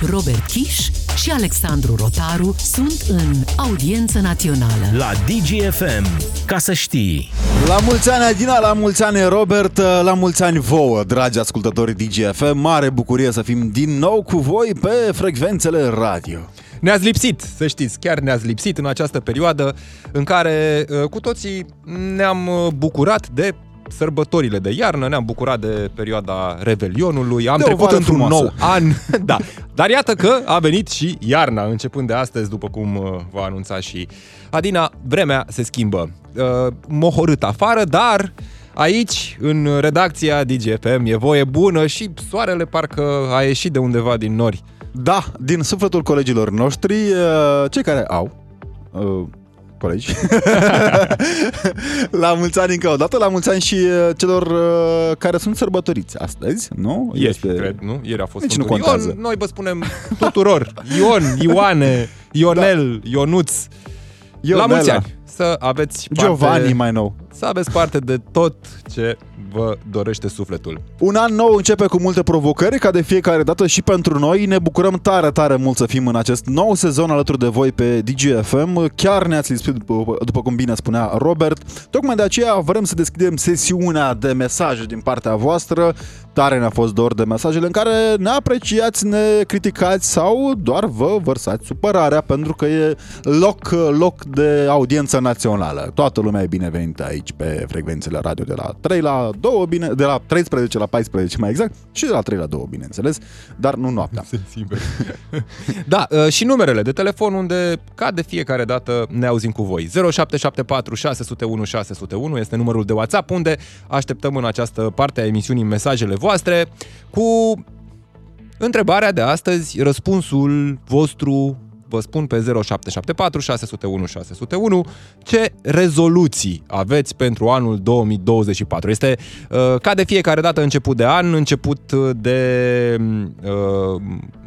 Robert Kiș și Alexandru Rotaru sunt în audiență națională. La DGFM, ca să știi. La mulți ani, Adina, la mulți ani, Robert, la mulți ani vouă, dragi ascultători DGFM. Mare bucurie să fim din nou cu voi pe frecvențele radio. Ne-ați lipsit, să știți, chiar ne-ați lipsit în această perioadă în care uh, cu toții ne-am uh, bucurat de sărbătorile de iarnă, ne-am bucurat de perioada Revelionului, am De o trecut vară într-un frumoasă. nou an. da. Dar iată că a venit și iarna, începând de astăzi, după cum uh, va anunța și Adina, vremea se schimbă. Uh, Mohorât afară, dar aici, în redacția DGFM, e voie bună și soarele parcă a ieșit de undeva din nori. Da, din sufletul colegilor noștri, uh, cei care au uh, colegi. la mulți ani încă o dată, la mulți ani și uh, celor uh, care sunt sărbătoriți astăzi, nu? Ieri, cred, nu? Ieri a fost Nici nu Sfântul contează. Ion, noi vă spunem tuturor. Ion, Ioane, Ionel, Ionuț. Ionela. La mulți ani. Să aveți parte, Giovanni mai nou. Să aveți parte de tot ce vă dorește sufletul. Un an nou începe cu multe provocări, ca de fiecare dată și pentru noi. Ne bucurăm tare, tare mult să fim în acest nou sezon alături de voi pe DGFM. Chiar ne-ați lipsit, după, după cum bine spunea Robert. Tocmai de aceea vrem să deschidem sesiunea de mesaje din partea voastră. Tare ne-a fost dor de mesajele în care ne apreciați, ne criticați sau doar vă vărsați supărarea pentru că e loc, loc de audiență națională. Toată lumea e binevenită aici pe frecvențele radio de la 3 la 2, bine, de la 13 la 14 mai exact și de la 3 la 2, bineînțeles, dar nu noaptea. Sensibil. da, uh, și numerele de telefon unde, ca de fiecare dată, ne auzim cu voi. 0774 601 601 este numărul de WhatsApp unde așteptăm în această parte a emisiunii mesajele voastre cu întrebarea de astăzi, răspunsul vostru vă spun pe 0774 601 601 ce rezoluții aveți pentru anul 2024. Este uh, ca de fiecare dată început de an, început de uh,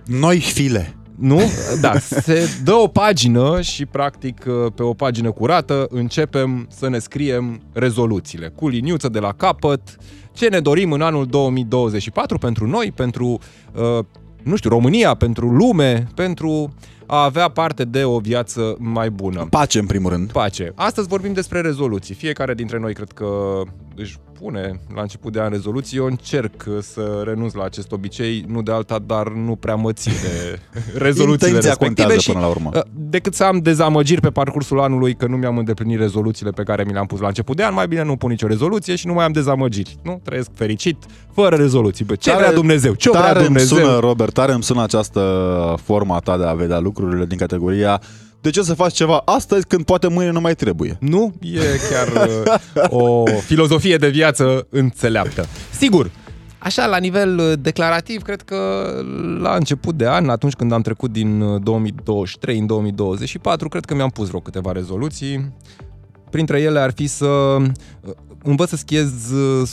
Noi file. nu? Da, se dă o pagină și practic pe o pagină curată începem să ne scriem rezoluțiile cu liniuță de la capăt, ce ne dorim în anul 2024 pentru noi, pentru, uh, nu știu, România, pentru lume, pentru a avea parte de o viață mai bună. Pace, în primul rând. Pace. Astăzi vorbim despre rezoluții. Fiecare dintre noi cred că își pune la început de an rezoluții. Eu încerc să renunț la acest obicei, nu de alta, dar nu prea mă țin de rezoluțiile Intenția respective. contează și, până la urmă. uh, Decât să am dezamăgiri pe parcursul anului că nu mi-am îndeplinit rezoluțiile pe care mi le-am pus la început de an, mai bine nu pun nicio rezoluție și nu mai am dezamăgiri. Nu? Trăiesc fericit, fără rezoluții. Bă, ce Tare- vrea Dumnezeu? Ce vrea tare Dumnezeu? Îmi sună, Robert, tare îmi sună această forma ta de a vedea lucrurile din categoria de ce să faci ceva astăzi când poate mâine nu mai trebuie? Nu? E chiar uh, o filozofie de viață înțeleaptă. Sigur, Așa, la nivel uh, declarativ, cred că la început de an, atunci când am trecut din uh, 2023 în 2024, cred că mi-am pus vreo câteva rezoluții. Printre ele ar fi să uh, învăț să schiez uh,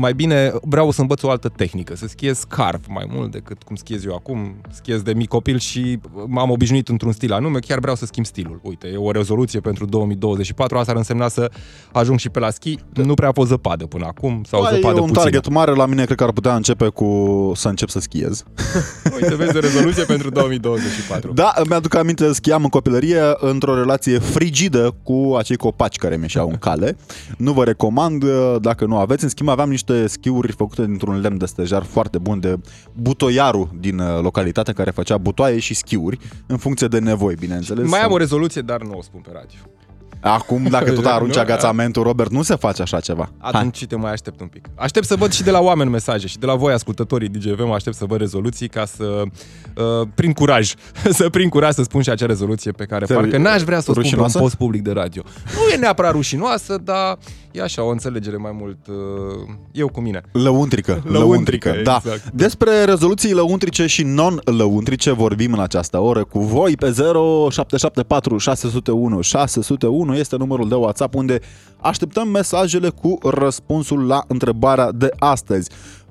mai bine vreau să învăț o altă tehnică, să schiez scarf mai mult decât cum schiez eu acum. Schiez de mic copil și m-am obișnuit într-un stil anume, chiar vreau să schimb stilul. Uite, e o rezoluție pentru 2024, asta ar însemna să ajung și pe la schi. Nu prea a fost zăpadă până acum, sau Ai zăpadă un puțină. target mare la mine, cred că ar putea începe cu să încep să schiez. Uite, vezi o rezoluție pentru 2024. Da, mi-aduc aminte, schiam în copilărie într-o relație frigidă cu acei copaci care mi ieșeau în cale. Nu vă recomand dacă nu aveți. În schimb, aveam niște schiuri făcute dintr-un lemn de stejar foarte bun de butoiarul din uh, localitate care făcea butoaie și schiuri în funcție de nevoi, bineînțeles. Mai am o rezoluție, dar nu o spun pe radio. Acum, dacă tot arunci Nu? agațamentul, Robert, nu se face așa ceva. Hai. Atunci te mai aștept un pic. Aștept să văd și de la oameni mesaje și de la voi, ascultătorii DGV, aștept să văd rezoluții ca să uh, prind curaj, să prind curaj să spun și acea rezoluție pe care Te- parcă n-aș vrea să o spun pe un rușinoasă? post public de radio. Nu e neapărat rușinoasă, dar e așa, o înțelegere mai mult uh, eu cu mine. Lăuntrică. Lăuntrică, da. exact. Despre rezoluții lăuntrice și non-lăuntrice vorbim în această oră cu voi pe 0774 601 601 1 este numărul de WhatsApp unde așteptăm mesajele cu răspunsul la întrebarea de astăzi.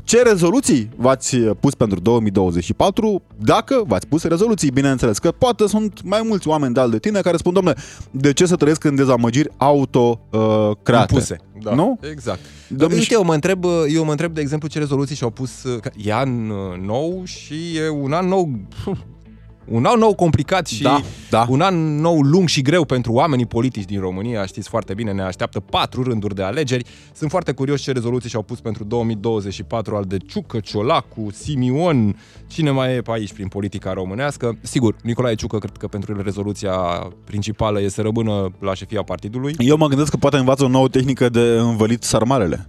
Ce rezoluții v-ați pus pentru 2024? Dacă v-ați pus rezoluții, bineînțeles, că poate sunt mai mulți oameni de al de tine care spun, domnule, de ce să trăiesc în dezamăgiri auto-create? Impuse. Da, Nu? Exact. Domnul Uite, eu mă, întreb, eu mă întreb, de exemplu, ce rezoluții și-au pus... că E an uh, nou și e un an nou... Un an nou complicat și Da, da. un an nou lung și greu pentru oamenii politici din România. Știți foarte bine, ne așteaptă patru rânduri de alegeri. Sunt foarte curios ce rezoluții și-au pus pentru 2024 al de Ciucă, Ciolacu, Simion, cine mai e pe aici prin politica românească. Sigur, Nicolae Ciucă cred că pentru el rezoluția principală e să rămână la șefia partidului. Eu mă gândesc că poate învață o nouă tehnică de învălit sarmalele.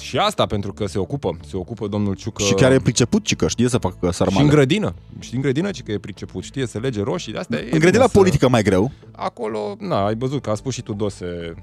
Și asta pentru că se ocupă, se ocupă domnul Ciucă Și chiar e priceput, ci că știe să facă și în sarmale. grădină. Și în grădină, ci că e priceput, știe să lege roșii, de asta e În bine grădina să- politică mai greu. Acolo, na, ai văzut că a spus și Tudose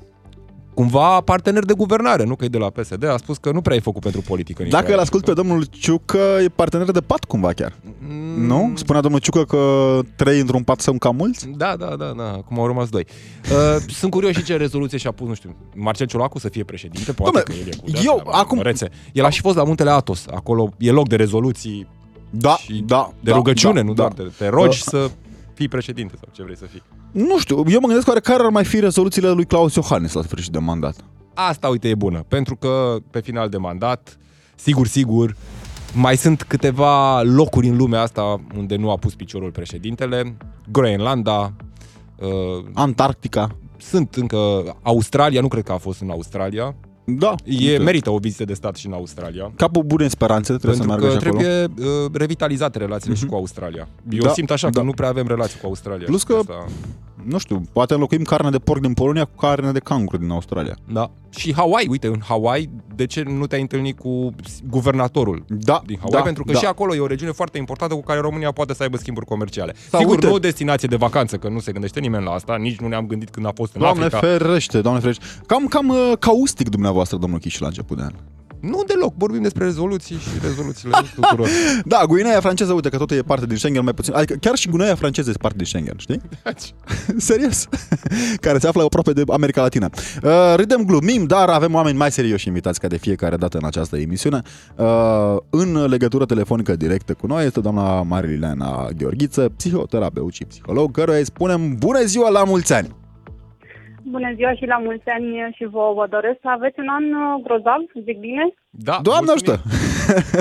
cumva partener de guvernare, nu că e de la PSD, a spus că nu prea ai făcut pentru politică. Dacă îl ascult pe domnul Ciucă, e partener de pat cumva chiar. Mm, Nu? Spunea domnul Ciucă că trei într-un pat sunt cam mulți? Da, da, da, da, acum au rămas doi. Uh, sunt curios și ce rezoluție și-a pus, nu știu, Marcel Ciolacu să fie președinte, poate Dom'le, că el e cu eu de-astea, acum- Rețe. El a și fost la Muntele Atos, acolo e loc de rezoluții Da, și da. de da, rugăciune, da, nu da. doar de te rogi Uh, să fii președinte sau ce vrei să fii. Nu știu, eu mă gândesc oare care ar mai fi rezoluțiile lui Claus Iohannis la sfârșit de mandat. Asta, uite, e bună, pentru că pe final de mandat, sigur, sigur, mai sunt câteva locuri în lumea asta unde nu a pus piciorul președintele. Groenlanda, uh, Antarctica. sunt încă Australia, nu cred că a fost în Australia. Da. E, uite. merită o vizită de stat și în Australia. Capul bune speranțe, trebuie pentru să meargă că și acolo. Mhm. trebuie uh, revitalizate relațiile și cu Australia. Eu Da, simt așa da. că nu prea avem relații cu Australia. Plus și că- Asta... Nu știu, poate înlocuim carne de porc din Polonia cu carne de cancru din Australia. Da. Și Hawaii, uite, în Hawaii, de ce nu te-ai întâlnit cu guvernatorul Da, din Hawaii? da, pentru că da. și acolo e o regiune foarte importantă cu care România poate să aibă schimburi comerciale. Sau Sigur, uite- nu o destinație de vacanță, că nu se gândește nimeni la asta, nici nu ne-am gândit când a fost în Doamne Africa. ferește, doamne ferește. Cam, cam uh, caustic dumneavoastră, domnul Chiș, la început de an. Nu deloc, vorbim despre rezoluții și rezoluțiile tuturor. Da, Guinea franceză, uite că tot e parte din Schengen mai puțin. Adică chiar și Guinea franceză este parte din Schengen, știi? Serios. Care se află aproape de America Latină. Uh, râdem, glumim, dar avem oameni mai serioși invitați ca de fiecare dată în această emisiune. Uh, în legătură telefonică directă cu noi este doamna Marilena Gheorghiță, psihoterapeut și psiholog, căruia îi spunem bună ziua la mulți ani! Bună ziua și la mulți ani și vă, vă doresc să aveți un an uh, grozav, zic bine. Da, Doamne mulțumim. ajută!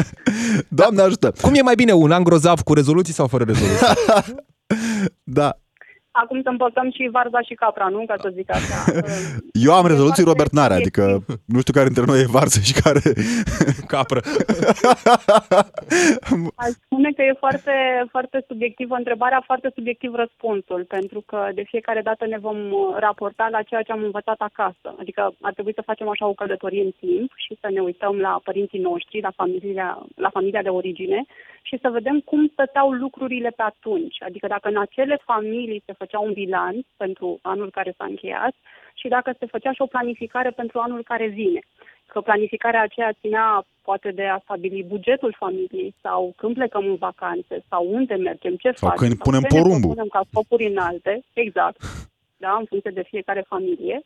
Doamne ajută! Cum e mai bine, un an grozav cu rezoluții sau fără rezoluții? Da, Acum să împăcăm și varza și capra, nu? Ca să zic așa. Uh, eu am rezoluții, foarte Robert Nare, adică nu știu care dintre noi e varză și care... Capră. Aș spune că e foarte, foarte subiectivă întrebarea, foarte subiectiv răspunsul, pentru că de fiecare dată ne vom uh, raporta la ceea ce am învățat acasă. Adică ar trebui să facem așa o călătorie în timp și să ne uităm la părinții noștri, la familia, la familia de origine și să vedem cum stăteau lucrurile pe atunci. Adică dacă în acele familii se făcea un bilanț pentru anul care s-a încheiat și dacă se făcea și o planificare pentru anul care vine că planificarea aceea ținea poate de a stabili bugetul familiei sau când plecăm în vacanțe sau unde mergem, ce Sau facem. când punem ce ne porumbul. propunem ca scopuri înalte, exact, da, în funcție de fiecare familie.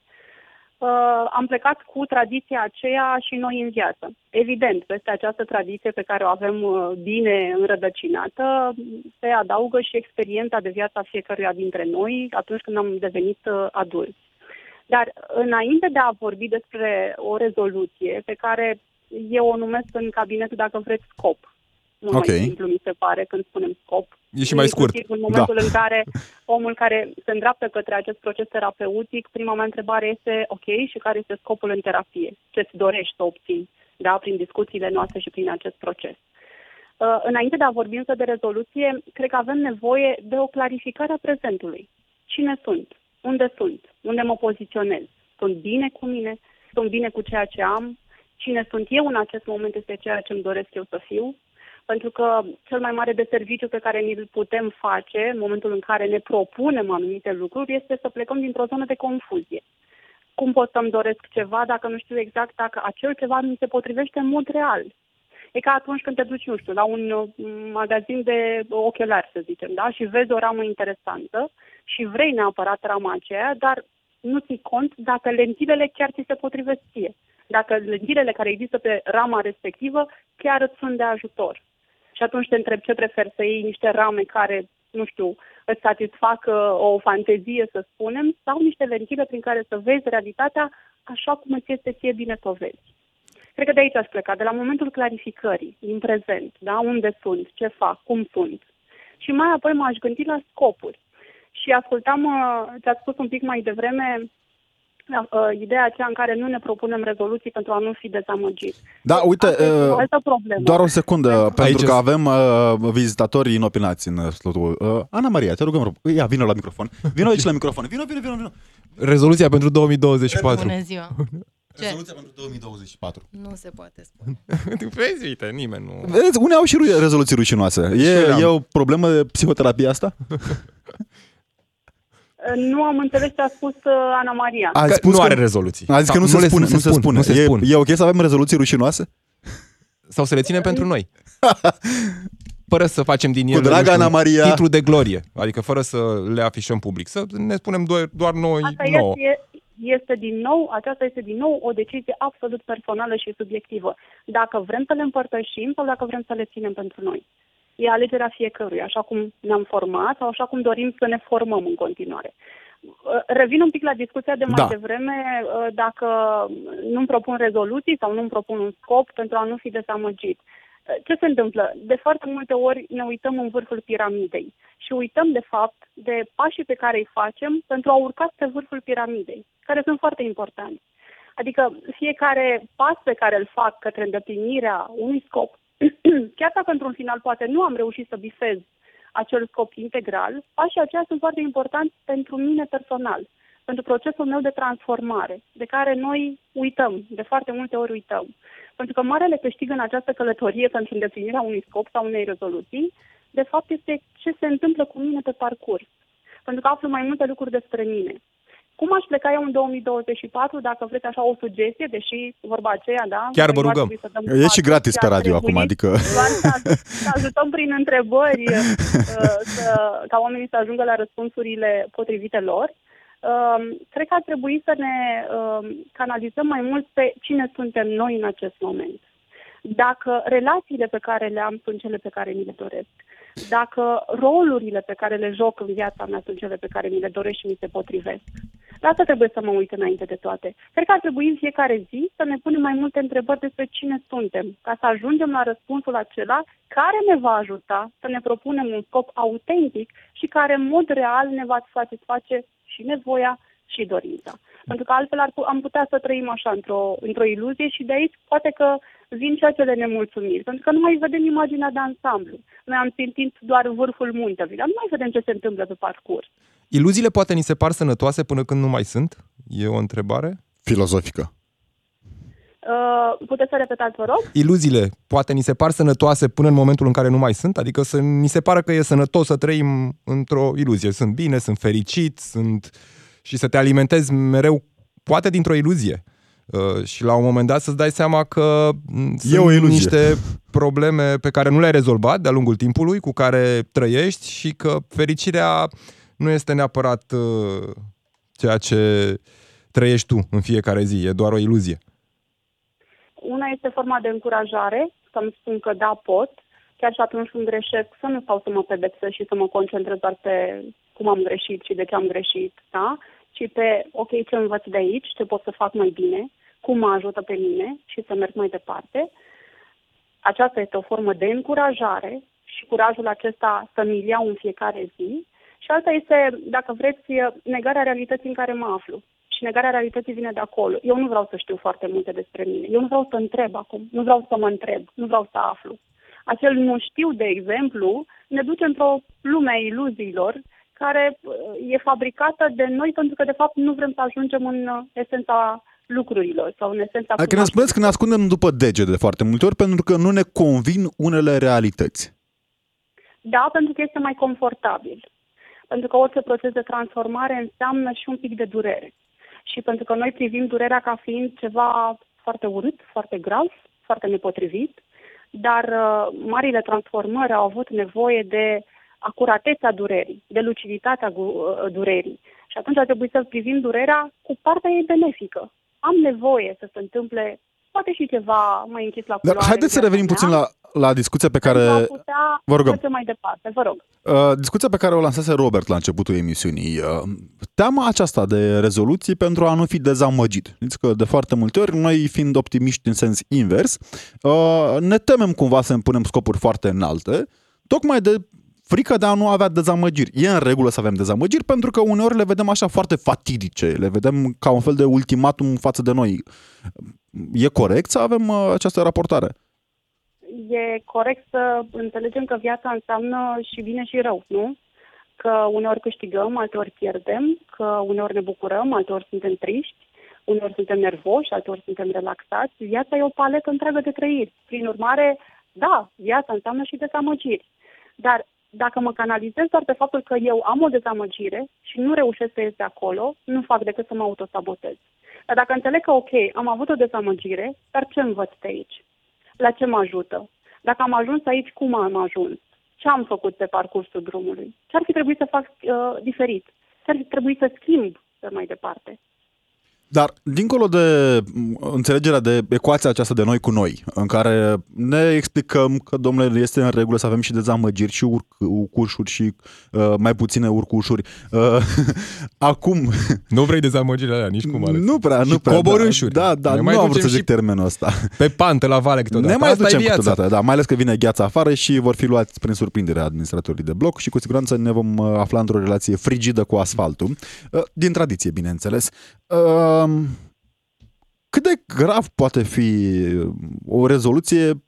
Uh, am plecat cu tradiția aceea și noi în viață. Evident, peste această tradiție pe care o avem uh, bine înrădăcinată, se adaugă și experiența de viață a fiecăruia dintre noi atunci când am devenit uh, adulți. Dar înainte de a vorbi despre o rezoluție pe care eu o numesc în cabinet, dacă vreți, scop. Mult Ok. mai simplu mi se pare când spunem scop. E și mai scurt. Inclusiv În momentul Da. în care omul care se îndreaptă către acest proces terapeutic, prima mea întrebare este, ok, și care este scopul în terapie? Ce-ți dorești să obții, da, prin discuțiile noastre și prin acest proces? Uh, înainte de a vorbi însă de rezoluție, cred că avem nevoie de o clarificare a prezentului. Cine sunt? Unde sunt? Unde mă poziționez? Sunt bine cu mine? Sunt bine cu ceea ce am? Cine sunt eu în acest moment este ceea ce îmi doresc eu să fiu? Pentru că cel mai mare de serviciu pe care ni-l putem face în momentul în care ne propunem anumite lucruri este să plecăm dintr-o zonă de confuzie. Cum pot să-mi doresc ceva dacă nu știu exact dacă acel ceva mi se potrivește în mod real? E ca atunci când te duci, nu știu, la un uh, magazin de ochelari, să zicem, da? Și vezi o ramă interesantă și vrei neapărat rama aceea, dar nu ții cont dacă lentilele chiar ți se potrivesc ție. Dacă lentilele care există pe rama respectivă chiar îți sunt de ajutor. Și atunci te întreb ce preferi să iei niște rame care, nu știu, îți satisfacă o fantezie, să spunem, sau niște lentile prin care să vezi realitatea așa cum îți este ție bine să o vezi. Cred că de aici aș pleca, de la momentul clarificării, din prezent, da, unde sunt, ce fac, cum sunt. Și mai apoi m-aș gândi la scopuri. Și ascultam uh, ce ați spus un pic mai devreme, uh, ideea aceea în care nu ne propunem rezoluții pentru a nu fi dezamăgit. Da, uite, Asta este o uh, altă problemă. doar o secundă, pentru Aici că sunt. avem uh, vizitatori inopinați în slotul. Uh, Ana Maria, te rugăm, ia, vină la microfon. Vină aici la microfon. Vină, vină, vină, vină. Rezoluția pentru 2024. Bună ziua! Ce? Rezoluția pentru 2024. Nu se poate spune. Vezi, uite, nimeni nu... Vedeți, unii au și ru- rezoluții rușinoase. Și eu E, am. e o problemă de psihoterapie asta? Nu am înțeles ce a spus uh, Ana Maria. A Că spus nu că, are rezoluții. a zis că Sau nu, se le- spune, nu se spune. Nu se e, spun. e ok să avem rezoluții rușinoase? Sau să le ținem pentru noi. Fără să facem din Cu ele, drag, nu știu, Ana un Maria. titlu de glorie. Adică fără să le afișăm public. Să ne spunem doar, doar noi Asta nouă. este, este din nou, aceasta este din nou o decizie absolut personală și subiectivă. Dacă vrem să le împărtășim sau dacă vrem să le ținem pentru noi. E alegerea fiecăruia, așa cum ne-am format sau așa cum dorim să ne formăm în continuare. Uh, Revin un pic la discuția de mai Da. devreme, uh, dacă nu-mi propun rezoluții sau nu-mi propun un scop pentru a nu fi dezamăgit. Uh, Ce se întâmplă? De foarte multe ori ne uităm în vârful piramidei și uităm, de fapt, de pașii pe care îi facem pentru a urca pe vârful piramidei, care sunt foarte importanti. Adică fiecare pas pe care îl fac către îndeplinirea unui scop, chiar dacă într-un final poate nu am reușit să bifez acel scop integral, pașii aceia sunt foarte importanti pentru mine personal, pentru procesul meu de transformare, de care noi uităm, de foarte multe ori uităm. Pentru că marele câștig în această călătorie pentru îndeplinirea unui scop sau unei rezoluții, de fapt este ce se întâmplă cu mine pe parcurs. Pentru că aflu mai multe lucruri despre mine. Cum aș pleca eu în 2024, dacă vreți așa o sugestie, deși vorba aceea, da? Chiar vă nu ar rugăm. trebui să dăm E și sfaturi, gratis ci pe ar radio trebui acum, adică... Doar să, să ajutăm prin întrebări uh, să, ca oamenii să ajungă la răspunsurile potrivite lor. Um, Cred că ar trebui să ne um, canalizăm mai mult pe cine suntem noi în acest moment. Dacă relațiile pe care le am sunt cele pe care mi le doresc, dacă rolurile pe care le joc în viața mea sunt cele pe care mi le doresc și mi se potrivesc. La asta trebuie să mă uit înainte de toate. Cred că ar trebui în fiecare zi să ne punem mai multe întrebări despre cine suntem, ca să ajungem la răspunsul acela care ne va ajuta să ne propunem un scop autentic și care în mod real ne va satisface și nevoia și dorința. Pentru că altfel ar, pu- am putea să trăim așa într-o, într-o iluzie și de aici poate că vin și acele nemulțumiri, pentru că nu mai vedem imaginea de ansamblu. Noi am simțit doar vârful muntelui, dar nu mai vedem ce se întâmplă pe parcurs. Iluziile poate ni se par sănătoase până când nu mai sunt? E o întrebare. Filozofică. Uh, puteți să repetați, vă rog? Iluziile poate ni se par sănătoase până în momentul în care nu mai sunt? Adică să ni se pară că e sănătos să trăim într-o iluzie. Sunt bine, sunt fericit, sunt... și să te alimentezi mereu, poate dintr-o iluzie. Uh, și la un moment dat să-ți dai seama că m, sunt o iluzie. niște probleme pe care nu le-ai rezolvat de-a lungul timpului, cu care trăiești și că fericirea nu este neapărat uh, ceea ce trăiești tu în fiecare zi, e doar o iluzie. Una este forma de încurajare, să-mi spun că da, pot, chiar și atunci când greșesc, să nu stau să mă pedepsesc și să mă concentrez doar pe cum am greșit și de ce am greșit, da? Ci pe, ok, ce învăț de aici, ce pot să fac mai bine, cum mă ajută pe mine și să merg mai departe. Aceasta este o formă de încurajare și curajul acesta să mi iau în fiecare zi. Și alta este, dacă vreți, negarea realității în care mă aflu. Și negarea realității vine de acolo. Eu nu vreau să știu foarte multe despre mine. Eu nu vreau să întreb acum. Nu vreau să mă întreb. Nu vreau să aflu. Acel nu știu, de exemplu, ne duce într-o lume a iluziilor care uh, e fabricată de noi pentru că, de fapt, nu vrem să ajungem în uh, esența lucrurilor sau în esența... Adică ne spuneți că ne ascundem după degete de foarte multe ori pentru că nu ne convin unele realități. Da, pentru că este mai confortabil. Pentru că orice proces de transformare înseamnă și un pic de durere. Și pentru că noi privim durerea ca fiind ceva foarte urât, foarte grav, foarte nepotrivit, dar uh, marile transformări au avut nevoie de acuratețea durerii, de luciditatea gu- uh, durerii. Și Și atunci ar trebui să privim durerea cu partea ei benefică. Am nevoie să se întâmple poate și ceva mai închis la Dar culoare. haideți să în viața revenim puțin mea, la, la discuția pe care... pentru a putea Vă rugăm. merge mai departe. Vă rog. Uh, discuția pe care o lansase Robert la începutul emisiunii. Uh, teama aceasta de rezoluții pentru a nu fi dezamăgit. Știți că de foarte multe ori, noi fiind optimiști în sens invers, uh, ne temem cumva să împunem scopuri foarte înalte, tocmai de frică de a nu avea dezamăgiri. E în regulă să avem dezamăgiri pentru că uneori le vedem așa foarte fatidice, le vedem ca un fel de ultimatum față de noi. E corect să avem uh, această raportare? E corect să înțelegem că viața înseamnă și bine și rău, nu? Că uneori câștigăm, alteori pierdem, că uneori ne bucurăm, alteori suntem triști, uneori suntem nervoși, alteori suntem relaxați. Viața e o paletă întreagă de trăiri. Prin urmare, da, viața înseamnă și dezamăgiri. Dar dacă mă canalizez doar pe faptul că eu am o dezamăgire și nu reușesc să ies de acolo, nu fac decât să mă autosabotez. Dar dacă înțeleg că, ok, am avut o dezamăgire, dar ce învăț de aici? La ce mă ajută? Dacă am ajuns aici, cum am ajuns? Ce am făcut pe parcursul drumului? Ce ar fi trebuit să fac uh, diferit? Ce ar fi trebuit să schimb pe mai departe? Dar, dincolo de m, înțelegerea de ecuația aceasta de noi cu noi, în care ne explicăm că, domnule, este în regulă să avem și dezamăgiri și urc, urcușuri și uh, mai puține urcușuri, uh, acum... Nu vrei dezamăgirile alea, nici cum Alex. nu prea, Și nu prea. coborâșuri. Da, da, Ne nu mai am vrut ducem să zic și termenul ăsta. Pe pantă la vale câteodată. Ne mai Asta e ducem viața. câteodată, da, mai ales că vine gheața afară și vor fi luați prin surprindere administratorii de bloc și cu siguranță ne vom uh, afla într-o relație frigidă cu asfaltul, uh, din tradiție, bineînțeles. Uh, Cât de grav poate fi uh, o rezoluție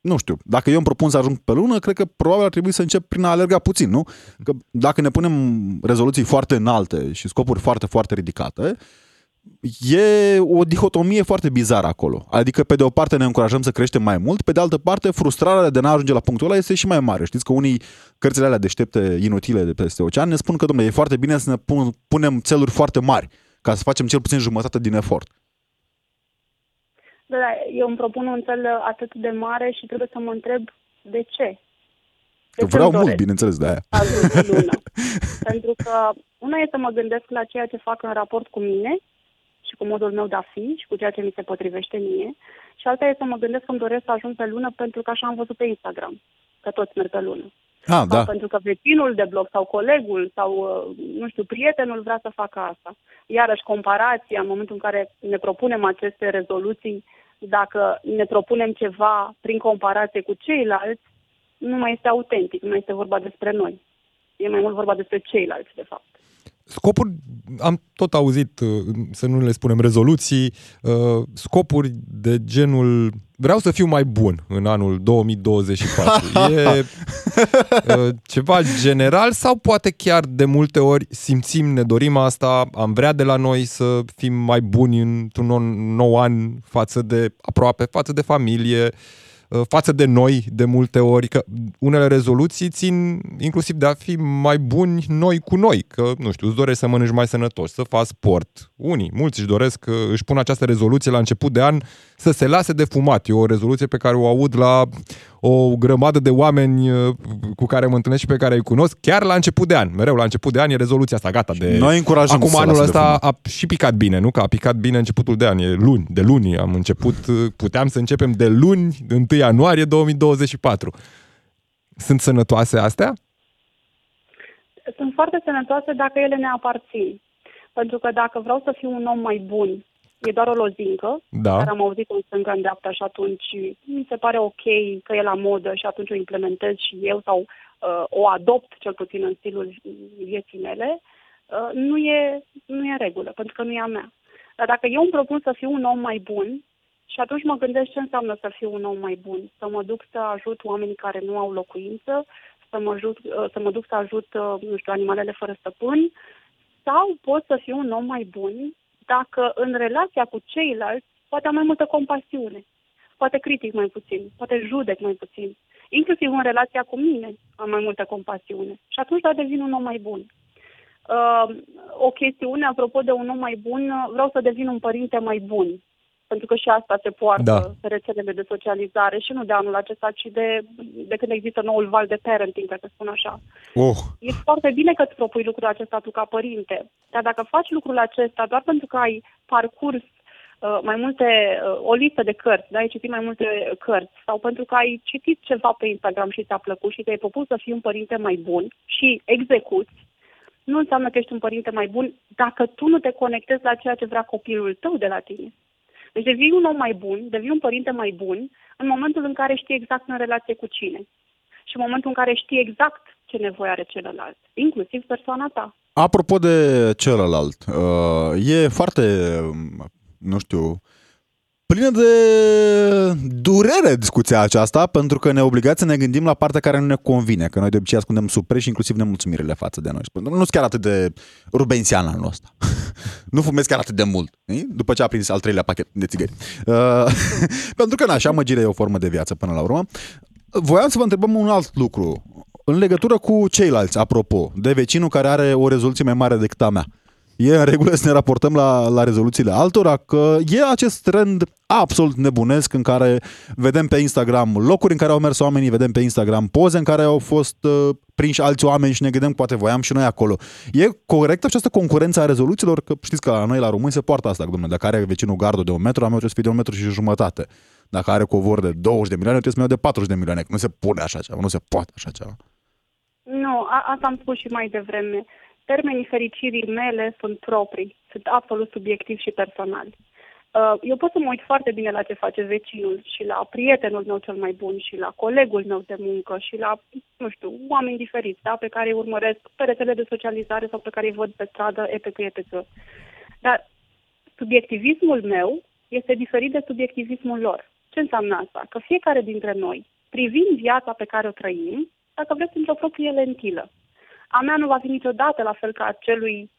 nu știu, dacă eu îmi propun să ajung pe lună, cred că probabil ar trebui să încep prin a alerga puțin, nu? Că dacă ne punem rezoluții foarte înalte și scopuri foarte, foarte ridicate, e o dihotomie foarte bizară acolo. Adică, pe de o parte, ne încurajăm să creștem mai mult, pe de altă parte, frustrarea de a ajunge la punctul ăla este și mai mare. Știți că unii cărțile alea deștepte, inutile de peste ocean, ne spun că, domnule, e foarte bine să ne pun, punem țeluri foarte mari, ca să facem cel puțin jumătate din efort. Da, da, eu îmi propun un cel atât de mare și trebuie să mă întreb de ce. Că ce vreau îmi mult, doresc bineînțeles, de aia. să ajung pe lună. Pentru că una e să mă gândesc la ceea ce fac în raport cu mine și cu modul meu de a fi și cu ceea ce mi se potrivește mie. Și alta e să mă gândesc că îmi doresc să ajung pe lună pentru că așa am văzut pe Instagram, că toți merg pe lună. Ah, Sau da. pentru că vecinul de bloc sau colegul sau, uh, nu știu, prietenul vrea să facă asta. Iarăși, comparația, în momentul în care ne propunem aceste rezoluții, dacă ne propunem ceva prin comparație cu ceilalți, nu mai este autentic, nu mai este vorba despre noi. E mai mult vorba despre ceilalți, de fapt. Scopuri, am tot auzit, uh, să nu le spunem rezoluții, uh, scopuri de genul vreau să fiu mai bun în anul 2024. E uh, ceva general sau poate chiar de multe ori simțim, ne dorim asta, am vrea de la noi să fim mai buni într-un nou- nou an față de aproape, față de familie, uh, față de noi de multe ori, că unele rezoluții țin inclusiv de a fi mai buni noi cu noi, că, nu știu, îți dorești să mănânci mai sănătos, să faci sport. Unii, mulți își doresc, uh, își pun această rezoluție la început de an să se lase de fumat. E o rezoluție pe care o aud la o grămadă de oameni uh, cu care mă întâlnesc și pe care îi cunosc, chiar la început de an. Mereu la început de an e rezoluția asta, gata. De... Noi încurajăm Acum să se anul lase de ăsta fumat. a și picat bine, nu? Că a picat bine începutul de an, e luni, de luni am început, uh, puteam să începem de luni, de 1 ianuarie 2024. Sunt sănătoase astea? Sunt foarte sănătoase dacă ele ne aparțin. Pentru că dacă vreau să fiu un om mai bun, e doar o lozincă, Da. care am auzit-o în stânga în dreapta și atunci mi se pare ok că e la modă și atunci o implementez și eu sau uh, o adopt cel puțin în stilul vieții mele, uh, nu, e, nu e în regulă, pentru că nu e a mea. Dar dacă eu îmi propun să fiu un om mai bun, și atunci mă gândesc ce înseamnă să fiu un om mai bun. Să mă duc să ajut oamenii care nu au locuință, să mă, ajut, uh, să mă duc să ajut, uh, nu știu, animalele fără stăpâni, sau pot să fiu un om mai bun dacă în relația cu ceilalți poate am mai multă compasiune, poate critic mai puțin, poate judec mai puțin, inclusiv în relația cu mine am mai multă compasiune și atunci da devin un om mai bun. Uh, o chestiune apropo de un om mai bun, uh, vreau să devin un părinte mai bun. Pentru că și asta se poartă Da. pe rețelele de socializare și nu de anul acesta, ci de, de când există noul val de parenting, ca să spun așa. Oh, E foarte bine că îți propui lucrul acesta tu ca părinte, dar dacă faci lucrul acesta doar pentru că ai parcurs uh, mai multe, uh, o listă de cărți, da, ai citit mai multe cărți sau pentru că ai citit ceva pe Instagram și ți-a plăcut și te-ai propus să fii un părinte mai bun și execuți, nu înseamnă că ești un părinte mai bun dacă tu nu te conectezi la ceea ce vrea copilul tău de la tine. Deci devii un om mai bun, devii un părinte mai bun în momentul în care știi exact în relație cu cine. Și în momentul în care știi exact ce nevoie are celălalt, inclusiv persoana ta. Apropo de celălalt, uh, e foarte, um, nu știu, plină de durere discuția aceasta, pentru că ne obligați să ne gândim la partea care nu ne convine, că noi de obicei ascundem sub preș inclusiv nemulțumirile față de noi. Spun, Nu sunt chiar atât de rubensian anul ăsta. nu fumez chiar atât de mult, nu? după ce a prins al treilea pachet de țigări. Uh, pentru că, na, și amăgirea e o formă de viață până la urmă. Voiam să vă întrebăm un alt lucru. În legătură cu ceilalți, apropo, de vecinul care are o rezoluție mai mare decât a mea. E în regulă să ne raportăm la, la rezoluțiile altora, că e acest trend absolut nebunesc în care vedem pe Instagram locuri în care au mers oamenii, vedem pe Instagram poze în care au fost uh, prinși alți oameni și ne gândim poate voiam și noi acolo. E corectă această concurență a rezoluțiilor? Că știți că la noi la români se poartă asta, domnule. Dacă are vecinul gardul de un metru, am eu trebuie să fie de un metru și jumătate. Dacă are covor de 20 de milioane, trebuie să-mi iau de 40 de milioane. Nu se pune așa ceva, nu se poate așa ceva. Nu, a, asta am spus și mai devreme. Termenii fericirii mele sunt proprii, sunt absolut subiectivi și personali. Uh, Eu pot să mă uit foarte bine la ce face vecinul și la prietenul meu cel mai bun și la colegul meu de muncă și la, nu știu, oameni diferiți, da, pe care îi urmăresc pe rețele de socializare sau pe care îi văd pe stradă, etc., etc. Dar subiectivismul meu este diferit de subiectivismul lor. Ce înseamnă asta? Că fiecare dintre noi privim viața pe care o trăim, dacă vreți, într-o proprie lentilă. A mea nu va fi niciodată la fel ca a celui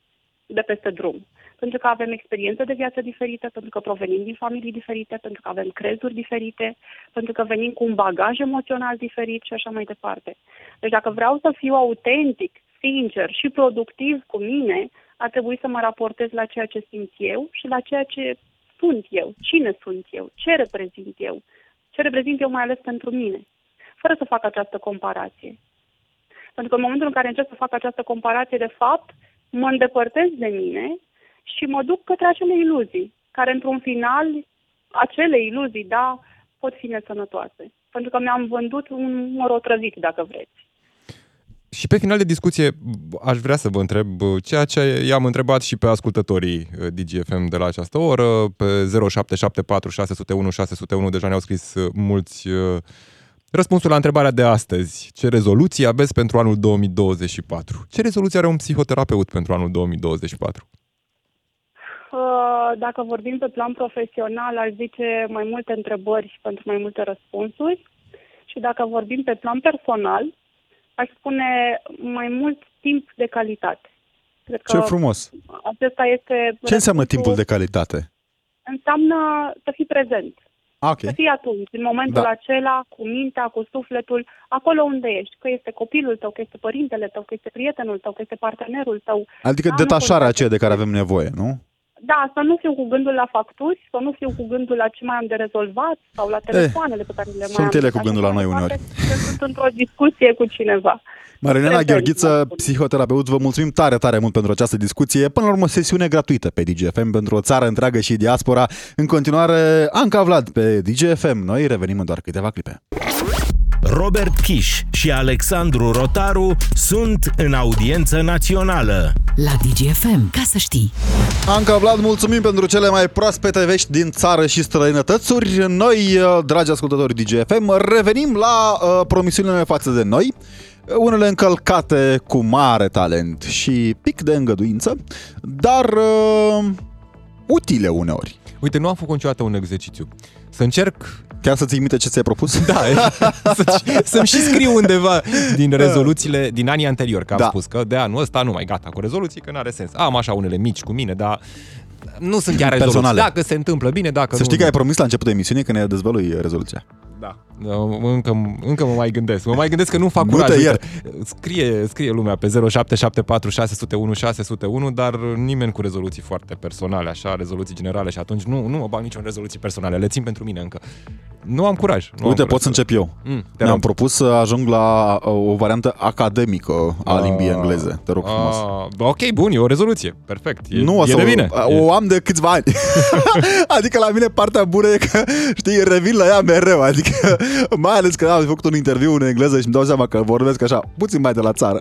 de peste drum. Pentru că avem experiențe de viață diferite, pentru că provenim din familii diferite, pentru că avem crezuri diferite, pentru că venim cu un bagaj emoțional diferit și așa mai departe. Deci dacă vreau să fiu autentic, sincer și productiv cu mine, ar trebui să mă raportez la ceea ce simt eu și la ceea ce sunt eu, cine sunt eu, ce reprezint eu, ce reprezint eu mai ales pentru mine, fără să fac această comparație. Pentru că în momentul în care încep să fac această comparație, de fapt, mă îndepărtez de mine și mă duc către acele iluzii, care într-un final, acele iluzii, da, pot fi nesănătoase. Pentru că mi-am vândut un morotrăvit, dacă vreți. Și pe final de discuție aș vrea să vă întreb ceea ce i-am întrebat și pe ascultătorii uh, DGFM de la această oră, pe 0774 601 601, deja ne-au scris uh, mulți uh, răspunsul la întrebarea de astăzi. Ce rezoluții aveți pentru anul 2024? Ce rezoluție are un psihoterapeut pentru anul 2024? Uh, Dacă vorbim pe plan profesional, aș zice mai multe întrebări pentru mai multe răspunsuri. Și dacă vorbim pe plan personal, aș spune mai mult timp de calitate. Cred Ce că frumos! acesta este Ce înseamnă răspunsul- timpul de calitate? Înseamnă să fii prezent. Ah, ok. Să fii atunci, în momentul Da. acela, cu mintea, cu sufletul, acolo unde ești. Că este copilul tău, că este părintele tău, că este prietenul tău, că este partenerul tău. Adică Da, nu detașarea contează. aceea de care avem nevoie, nu? Da, să nu fiu cu gândul la facturi, să nu fiu cu gândul la ce mai am de rezolvat sau la telefoanele pe care le mai Eh, sunt am. ele cu Așa gândul la mai noi departe, uneori. că Sunt într-o discuție cu cineva. Marilena Prezent, Gheorghiță, mă spun. psihoterapeut, vă mulțumim tare, tare mult pentru această discuție. Până la urmă, sesiune gratuită pe DGFM pentru o țară întreagă și diaspora. În continuare, Anca Vlad pe DGFM. Noi revenim în doar câteva clipe. Robert Kiș și Alexandru Rotaru sunt în audiență națională. La DGFM, ca să știi. Anca Vlad, mulțumim pentru cele mai proaspete vești din țară și străinătățuri. Noi, uh, dragi ascultători DGFM, revenim la uh, promisiunile față de noi, unele încălcate cu mare talent și pic de îngăduință, dar uh, utile uneori. Uite, nu am făcut niciodată un exercițiu. Să încerc Chiar să-ți imite ce ți-ai propus? Da, să, să-mi și scriu undeva din rezoluțiile din anii anteriori, că am Da. spus că de anul ăsta nu mai gata cu rezoluții, că n-are sens. Am așa unele mici cu mine, dar nu sunt chiar rezoluții. Personale. Dacă se întâmplă bine, dacă Să nu... știi că ai promis la început de emisiune că ne dezvălui rezoluția. Da, Da, încă, încă mă mai gândesc. Mă mai gândesc că nu fac Nu curaj. te Uite, iert. Scrie, scrie lumea pe 0774 601 601, dar nimeni cu rezoluții foarte personale, așa, rezoluții generale și atunci nu, nu mă bag nicio în rezoluții personale, le țin pentru mine încă. Nu am curaj. Nu Uite, am pot să curaj. încep eu. Mm, te Mi-am rog. propus să ajung la uh, o variantă academică a limbii engleze. Te rog frumos. Ah, ok, bun, e o rezoluție. Perfect. E, nu o e să de o, bine. o am de câțiva ani. adică la mine partea bună e că, știi, revin la ea mereu. Adică, mai ales că am făcut un interviu în engleză și îmi dau seama că vorbesc așa, puțin mai de la țară.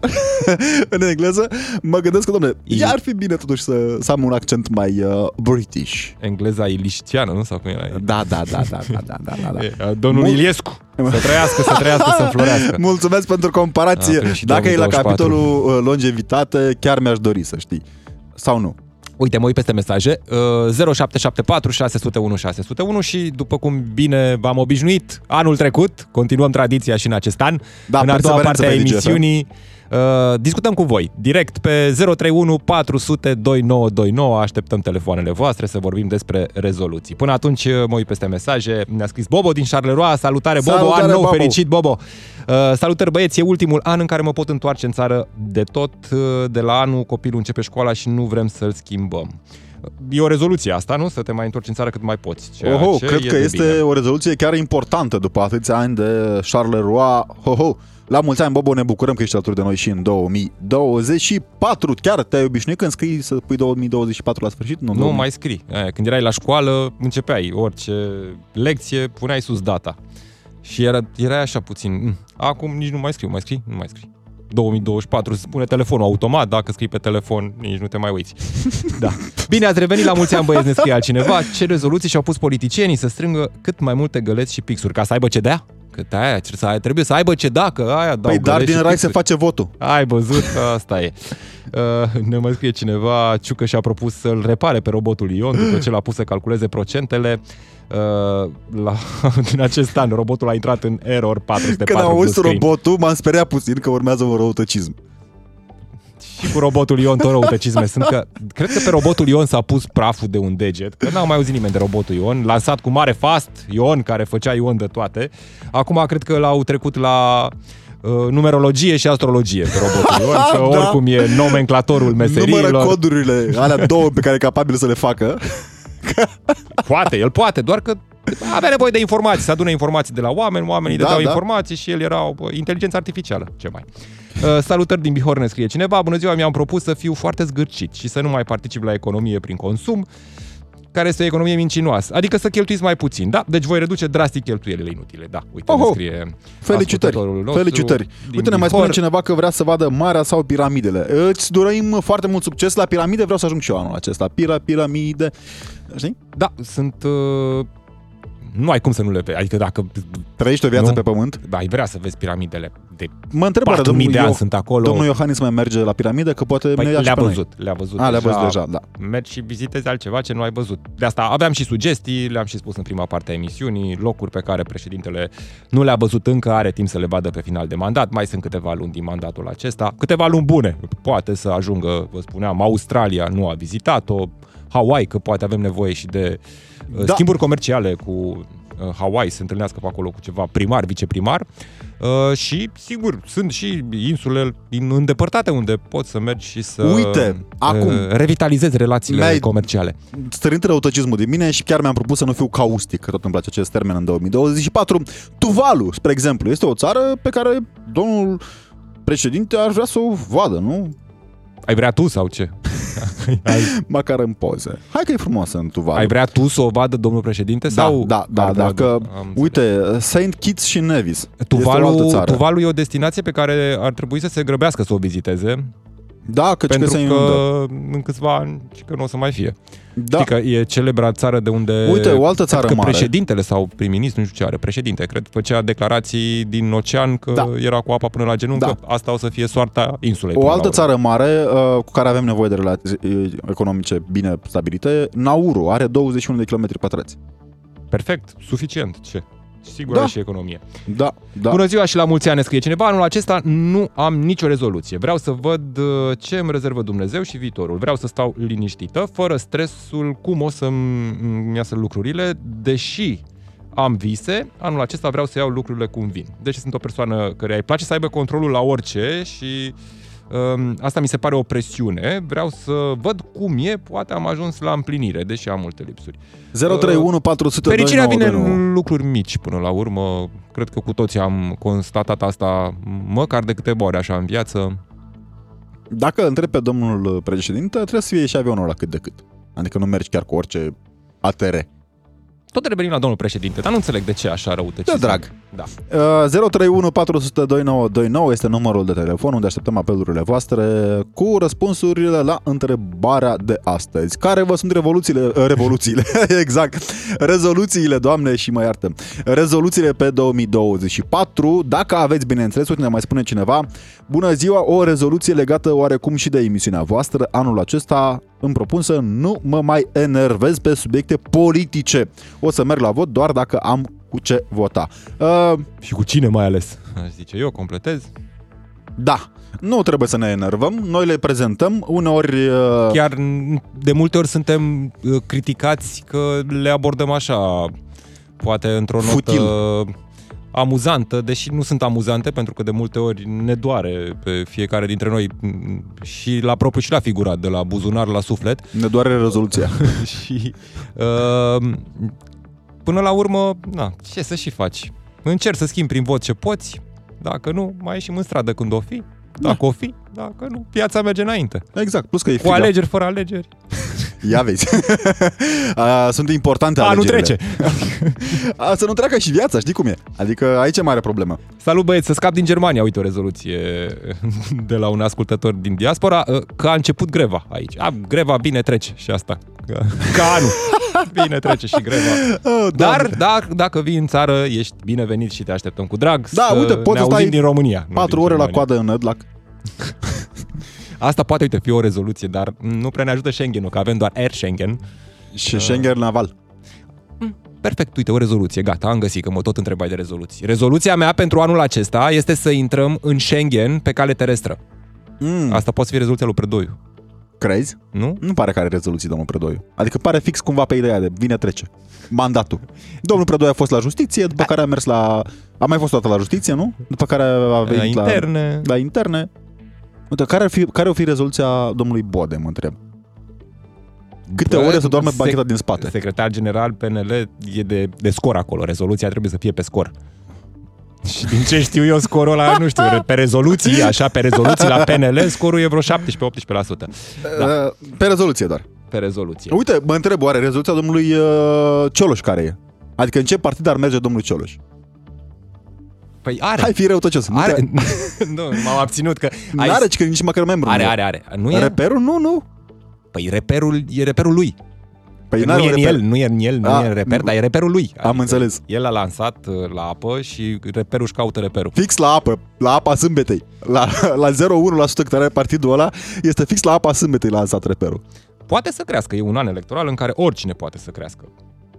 în engleză, mă gândesc că, domnule, E- ar fi bine totuși să, să am un accent mai uh, british. Engleza iliștiană, nu? Sau cum era? Da, da, da, da, da, da, da, da. E, a, Domnul Mul- Iliescu. Să trăiască, să trăiască, să înflorească. Mulțumesc pentru comparație. A, și Dacă e la 2024. capitolul uh, longevitate, chiar mi-aș dori să știi. Sau nu? Uite, mă uit peste mesaje. Uh, 0774 601 601 și după cum bine v-am obișnuit anul trecut, continuăm tradiția și în acest an. Da, în a doua perseverență parte a pe DGFM. emisiunii uh, discutăm cu voi direct pe 031 400 2929. Așteptăm telefoanele voastre să vorbim despre rezoluții. Până atunci uh, mă uit peste mesaje. Ne-a scris Bobo din Charleroi. Salutare Bobo, Salutare, an nou Bobo. fericit Bobo. Uh, salutări băieți, e ultimul an în care mă pot întoarce în țară de tot. Uh, De la anul copilul începe școala și nu vrem să-l schimbăm. E o rezoluție asta, nu? Să te mai întorci în țară cât mai poți. Ceea Oho, ce cred e că de este bine. o rezoluție chiar importantă după atâția ani de Charleroi. Ho, ho. La mulți ani, Bobo, ne bucurăm că ești alături de noi și în 2024. Chiar te-ai obișnuit când scrii să pui 2024 la sfârșit? Nu, Nu 2000. mai scrii. Aia, Când erai la școală, începeai orice lecție, puneai sus data. Și era, era așa puțin. "Mm, Acum nici nu mai scriu, mai scrii? Nu mai scrii. 2024, se spune telefonul automat, dacă scrii pe telefon, nici nu te mai uiți. Da. Bine, ați revenit la mulți ani, băieți, ne scrie altcineva. Ce rezoluții și-au pus politicienii să strângă cât mai multe găleți și pixuri, ca să aibă ce dea? Că aia trebuie să, trebuie să aibă ce da, că aia dau Păi, dar găleți din și rai se pixuri. face votul. Ai văzut? Asta e. Uh, ne mai scrie cineva, Ciucă și-a propus să-l repare pe robotul Ion după ce l-a pus să calculeze procentele. Uh, la, din acest an, robotul a intrat în error 404 Când am auzit blue screen. robotul, m-am speriat puțin că urmează un răutăcism. Și cu robotul Ion tot răutăcisme sunt că cred că pe robotul Ion s-a pus praful de un deget, că n-am mai auzit nimeni de robotul Ion, lansat cu mare fast, Ion, care făcea Ion de toate. Acum cred că l-au trecut la uh, numerologie și astrologie pe robotul Ion, că Da. oricum e nomenclatorul meserilor. Numără codurile alea două pe care e capabil să le facă. Poate, el poate, doar că avea nevoie de informații, să adune informații de la oameni, oamenii Da, da, dădeau da. informații și el era o bă, inteligență artificială, ce mai. Uh, salutări din Bihor ne scrie cineva, bună ziua, mi-am propus să fiu foarte zgârcit și să nu mai particip la economie prin consum, care este o economie mincinoasă, adică să cheltuiți mai puțin, da? Deci voi reduce drastic cheltuielile inutile, da. Uite, ne Oho! scrie Felicitări, ascultătorul nostru felicitări. din Uite, ne mai Bihor. spune cineva că vrea să vadă marea sau piramidele. Îți dorim foarte mult succes la piramide, vreau să ajung și eu anul acesta. Pira, piramide, știi? Da, sunt... Uh, nu ai cum să nu le vezi, adică dacă Trăiești o viață Nu. pe pământ. ai vrea să vezi piramidele de Mă întreb, 4.000 oare domnul, de ani Io- sunt acolo. domnul Iohannis mai merge la piramide? Că poate Păi ne ia și le-a pe noi. văzut, le-a văzut. A, le-a văzut deja, da. Mergi și vizitezi altceva ce nu ai văzut. De asta aveam și sugestii, le-am și spus în prima parte a emisiunii, locuri pe care președintele nu le-a văzut încă, are timp să le vadă pe final de mandat, mai sunt câteva luni din mandatul acesta, câteva luni bune, poate să ajungă, vă spuneam, Australia nu a vizitat-o, Hawaii, că poate avem nevoie și de Da. Da. schimburi comerciale cu uh, Hawaii, se întâlnească pe acolo cu ceva primar, viceprimar uh, și, sigur, sunt și insule din îndepărtate unde poți să mergi și să Uite, acum, uh, revitalizezi relațiile mi-ai- comerciale. Stărind răutăcismul din mine și chiar mi-am propus să nu fiu caustic, că tot îmi place acest termen în 2024. Tuvalu, spre exemplu, este o țară pe care domnul președinte ar vrea să o vadă, nu? Ai vrea tu sau ce? ai, Măcar în poze. Hai că e frumoasă în Tuvalu. ai vrea tu să o vadă domnul președinte? da, sau da, da, ar vrea dacă, domnul- Am uite, Saint Kitts și Nevis. este o altă Tuvalu, țară. Tuvalu e o destinație pe care ar trebui să se grăbească să o viziteze, Da, căci pentru că se că inundă. în câțiva ani și că nu o să mai fie. Da. Știi că e celebra țară de unde... Uite, o altă cred țară că mare. președintele sau prim-ministru, nu știu ce are, președinte, cred, făcea declarații din ocean că Da. era cu apa până la genunchi, Da. că asta o să fie soarta insulei. O până la altă urmă. țară mare uh, cu care avem nevoie de relații uh, economice bine stabilite, Nauru, are 21 de km pătrați. Perfect, suficient. Ce? Sigur Da. are și economie. Da, da. Bună ziua și la mulți ani ne scrie cineva. Anul acesta nu am nicio rezoluție. Vreau să văd uh, ce îmi rezervă Dumnezeu și viitorul. Vreau să stau liniștită, fără stresul cum o să-mi îmi iasă lucrurile, deși am vise, anul acesta vreau să iau lucrurile cum vin. Deci sunt o persoană care îi place să aibă controlul la orice și um, asta mi se pare o presiune. Vreau să văd cum e, poate am ajuns la împlinire, deși am multe lipsuri. 031 400 Fericirea vine 2929. în lucruri mici până la urmă. Cred că cu toții am constatat asta măcar de câteva ori așa în viață. Dacă întreb pe domnul președinte, trebuie să fie și avionul la cât de cât. Adică nu mergi chiar cu orice ATR. Tot revenim la domnul președinte, dar nu înțeleg de ce așa răutăcise. De drag. Da. Uh, 031 400 2929 este numărul de telefon unde așteptăm apelurile voastre cu răspunsurile la întrebarea de astăzi. Care vă sunt revoluțiile, uh, revoluțiile, exact, rezoluțiile, doamne și mă iartă, rezoluțiile pe 2024, dacă aveți, bineînțeles, uite, ne mai spune cineva, bună ziua, o rezoluție legată oarecum și de emisiunea voastră, anul acesta îmi propun să nu mă mai enervez pe subiecte politice. O să merg la vot doar dacă am cu ce vota. Uh, Și cu cine mai ales? Aș zice, eu completez. da, nu trebuie să ne enervăm, noi le prezentăm, uneori... Uh, Chiar de multe ori suntem uh, criticați că le abordăm așa, poate într-o notă Futil. Amuzantă, deși nu sunt amuzante, pentru că de multe ori ne doare pe fiecare dintre noi m, și la propriu și la figurat, de la buzunar la suflet. ne doare rezoluția. și uh, până la urmă, na, ce să și faci? Încerci să schimbi prin vot ce poți, dacă nu, mai ieșim în stradă când o fi, dacă o fi, dacă nu, piața merge înainte. Exact, plus că e Cu friga. alegeri, fără alegeri. Ia vezi. A, Sunt importante A, nu alegerile. trece. A, să nu treacă și viața, știi cum e. Adică aici e mare problemă. Salut băieți, să scap din Germania. Uite o rezoluție de la un ascultător din diaspora, că a început greva aici. A, greva bine trece și asta. Că, ca anul. Bine trece și greva. Oh, Dar da, dacă vii în țară, ești binevenit și te așteptăm cu drag Da, să uite, poți ne să auzim stai din România. nu 4 din ore la Germania. coadă în Nădlac. Asta poate, uite, fi o rezoluție, dar nu prea ne ajută Schengen-ul, că avem doar Air Schengen. Și Schengen naval. Perfect, uite, o rezoluție, gata, am găsit că mă tot întrebai de rezoluții. Rezoluția mea pentru anul acesta este să intrăm în Schengen pe cale terestră. Mm, Asta poate să fie rezoluția lui Predoiu, crezi? nu? Nu pare că are rezoluții, domnul Predoiu. Adică pare fix cumva pe ideea de vine trece. Mandatul. Domnul Predoiu a fost la justiție, după care a mers la... A mai fost toată la justiție, nu? După care a venit la... interne. la interne. Uite, care ar fi, care ar fi rezoluția domnului Bode, mă întreb? Câte Bă, ore să doarme sec- bancheta din spate? Secretar general PNL e de, de scor acolo. Rezoluția trebuie să fie pe scor. Și din ce știu eu, scorul ăla, nu știu, pe rezoluții, așa, pe rezoluții la PNL, scorul e vreo 17-18%. Da. Uh, Pe rezoluție doar. Pe rezoluție. Uite, mă întreb, oare rezoluția domnului uh, Cioloș care e? Adică în ce partid ar merge domnul Cioloș? Păi are. Hai, fi răutăcios. Nu are. te- nu, m-am abținut că... ai- N-are ci că nici măcar membru. are, nu e. are, are. Nu e? Reperul? Nu, nu. Păi reperul e reperul lui. Păi nu n-are e un în reper. el, nu e în el, nu A, e în reper, nu. dar e reperul lui. Am înțeles. El a lansat uh, la apă și reperul își caută reperul. Fix la apă, la apa sâmbetei. La, la 0,1% cât are partidul ăla, este fix la apa sâmbetei la lansat reperul. Poate să crească, e un an electoral în care oricine poate să crească.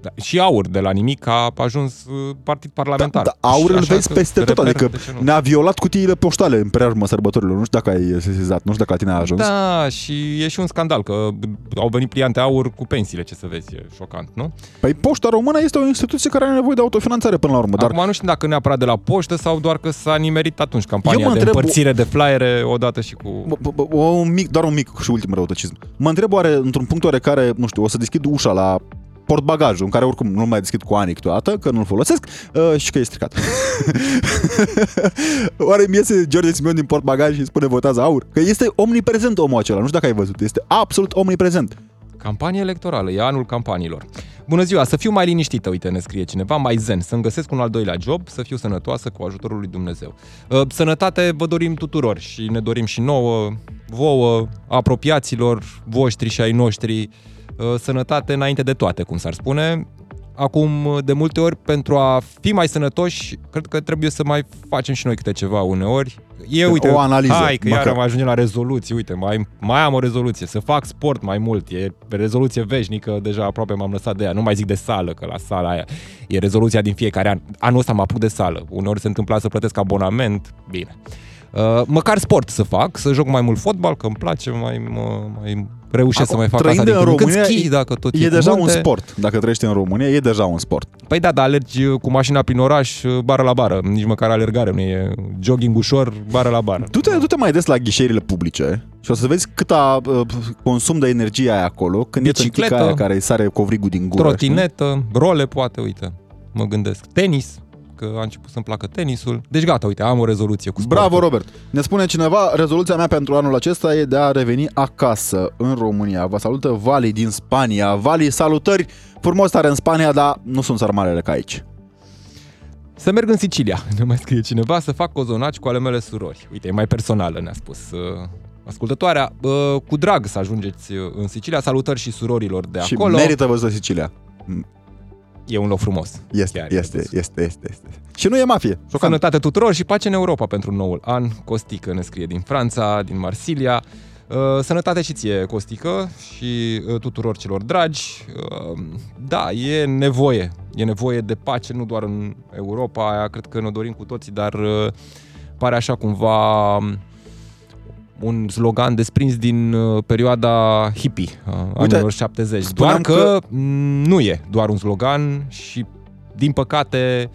Da. Și aur, de la nimic, a ajuns uh, partid parlamentar. Da, aur Și îl așa vezi că peste tot, reper, adică de ce nu? ne-a violat cutiile poștale în preajma sărbătorilor. Nu știu dacă ai sesizat, nu știu dacă la tine a ajuns. Da, și e și un scandal, că au venit pliante aur cu pensiile, ce să vezi, e șocant, nu? Păi Poșta Română este o instituție care are nevoie de autofinanțare până la urmă, dar Acum nu știu dacă neapărat de la poștă sau doar că s-a nimerit atunci campania Eu mă de întreb- împărțire de flyere odată și cu... Bă, bă, bă, un mic, doar un mic și ultim răutăcism. Mă întreb oare, într-un punct oarecare, nu știu, o să deschid ușa la portbagajul, în care oricum nu mai deschid cu ani câteodată, că nu-l folosesc, uh, și că e stricat. oare mi iese George Simion din portbagaj și spune votează aur? Că este omniprezent omul acela, nu știu dacă ai văzut, este absolut omniprezent. Campanie electorală, e anul campaniilor. Bună ziua, să fiu mai liniștită, uite, ne scrie cineva, mai zen, să-mi găsesc un al doilea job, să fiu sănătoasă cu ajutorul lui Dumnezeu. Uh, Sănătate vă dorim tuturor și ne dorim și nouă, vouă, apropiaților voștri și ai noștri, uh, sănătate înainte de toate, cum s-ar spune. Acum, de multe ori, pentru a fi mai sănătoși, cred că trebuie să mai facem și noi câte ceva uneori. E, uite, O analiză, hai că măcar. iar mai ajungem la rezoluții, uite, mai, mai am o rezoluție, să fac sport mai mult, e rezoluție veșnică, deja aproape m-am lăsat de ea, nu mai zic de sală, că la sala aia e rezoluția din fiecare an. Anul ăsta mă apuc de sală, uneori se întâmpla să plătesc abonament, bine. Uh, măcar sport să fac, să joc mai mult fotbal, că îmi place, mai, mă, mai reușesc să Acum, mai fac asta trăind din în când. în când. România, Schi, dacă tot E cu deja un munte. sport. Dacă trăiești în România, e deja un sport. Păi da, dar alergi cu mașina prin oraș, bară la bară. Nici măcar alergare nu e jogging ușor, bară la bară. Du-te, du-te mai des la ghișeirile publice și o să vezi câta uh, consum de energie ai acolo când e Bicicletă. tântica aia care îi sare covrigul din gură. știi? Trotinetă, role poate, uite, mă gândesc. Tenis, că a început să-mi placă tenisul. Deci gata, uite, am o rezoluție cu sportul. Bravo, Robert! Ne spune cineva, rezoluția mea pentru anul acesta e de a reveni acasă, în România. Vă salută Vali din Spania. Vali, salutări! Frumos tare în Spania, dar nu sunt sarmalele ca aici. Să merg în Sicilia, ne mai scrie cineva, să fac cozonaci cu ale mele surori. Uite, e mai personală, ne-a spus uh, ascultătoarea. Uh, cu drag să ajungeți uh, în Sicilia. Salutări și surorilor de și acolo. merită văzut Sicilia. E un loc frumos. Este, Chiar e este, văzut. este, este, este. Și nu e mafie. Șocant. Sănătate tuturor și pace în Europa pentru noul an. Costică ne scrie din Franța, din Marsilia. Uh, Sănătate și ție, Costică, și uh, tuturor celor dragi. Uh, Da, e nevoie. E nevoie de pace, nu doar în Europa, aia cred că ne dorim cu toții, dar uh, pare așa cumva um, un slogan desprins din uh, perioada hippie, a Uite, anilor 70. spuneam Doar că, m, nu e doar un slogan și, din păcate,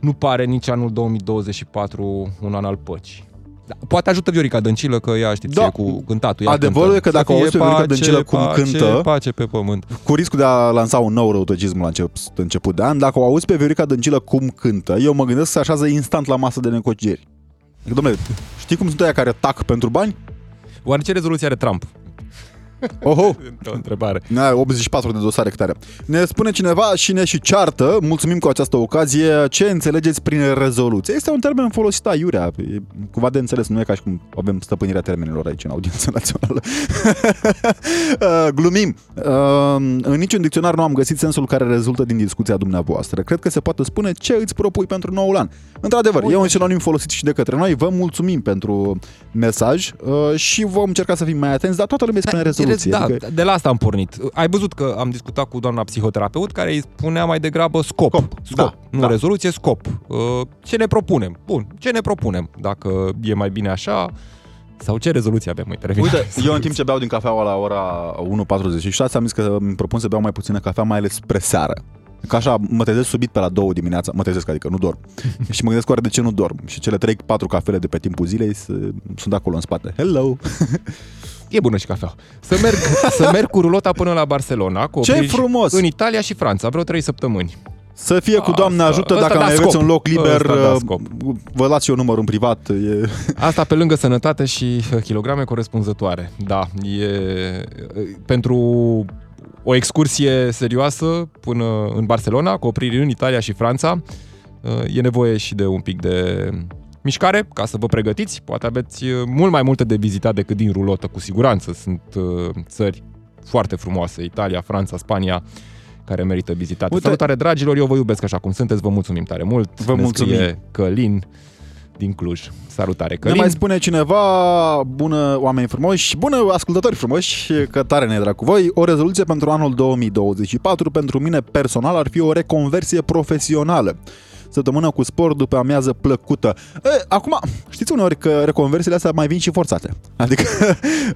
nu pare nici anul 2024 un an al păcii. Da, poate ajută Viorica Dăncilă, că ea știți, Da. e cu cântatul. Ea Adevărul cântă. e că dacă Să fie auzi pe Viorica pace, Dăncilă cum pace, cântă- Pace pe pământ. Cu riscul de a lansa un nou răutăcism la încep, început de an, dacă o auzi pe Viorica Dăncilă cum cântă, eu mă gândesc să se așează instant la masă de negocieri. Adică, Dom'le, știi cum sunt aia care tac pentru bani? Oare ce rezoluție are Trump? Oho! O întrebare. Na, 84 de dosare câte are. Ne spune cineva și ne și ceartă, mulțumim cu această ocazie, ce înțelegeți prin rezoluție. Este un termen folosit aiurea, e cumva de înțeles, nu e ca și cum avem stăpânirea termenilor aici în audiența națională. Uh, Glumim. Uh, În niciun dicționar nu am găsit sensul care rezultă din discuția dumneavoastră. Cred că se poate spune ce îți propui pentru noul an. Într-adevăr, e un sinonim folosit și de către noi. Vă mulțumim pentru mesaj uh, și vom încerca să fim mai atenți, dar toată lumea spune rezoluție. Da, adică- de la asta am pornit. Ai văzut că am discutat cu doamna psihoterapeut care îi spunea mai degrabă scop. Scop, scop. da, nu da. rezoluție, scop. Uh, Ce ne propunem? Bun, ce ne propunem? Dacă e mai bine așa sau ce rezoluție avem? Uite, revin. Uite, eu în timp ce beau din cafeaua la ora 1.46 am zis că îmi propun să beau mai puțină cafea, mai ales spre seară. Că așa mă trezesc subit pe la 2 dimineața, mă trezesc, adică nu dorm. și mă gândesc oare de ce nu dorm. Și cele 3-4 cafele de pe timpul zilei s- sunt acolo în spate. Hello! E bună și cafea. Să merg, să merg cu rulota până la Barcelona, cu Ce opriri frumos! În Italia și Franța, vreo 3 săptămâni. Să fie cu Doamne Asta- ajută, ăsta dacă da mai aveți scop. un loc liber, Ăsta da uh, scop. vă las eu numărul în privat. E... Asta pe lângă sănătate și uh, kilograme corespunzătoare. Da, e uh, pentru o excursie serioasă până în Barcelona, cu opriri în Italia și Franța, uh, e nevoie și de un pic de mișcare ca să vă pregătiți. Poate aveți uh, mult mai multe de vizitat decât din rulotă, cu siguranță. Sunt uh, țări foarte frumoase, Italia, Franța, Spania, care merită vizitate. Uite- Uite, Salutare, dragilor, eu vă iubesc așa cum sunteți, vă mulțumim tare mult. Vă Ne mulțumim. scrie Călin din Cluj. Salutare, Ne Călin. mai spune cineva, bună oameni frumoși, bună ascultători frumoși, că tare ne drag cu voi, o rezoluție pentru anul 2024 pentru mine personal ar fi o reconversie profesională. Săptămână cu sport după amiază plăcută. E, acum, știți uneori că reconversiile astea mai vin și forțate. Adică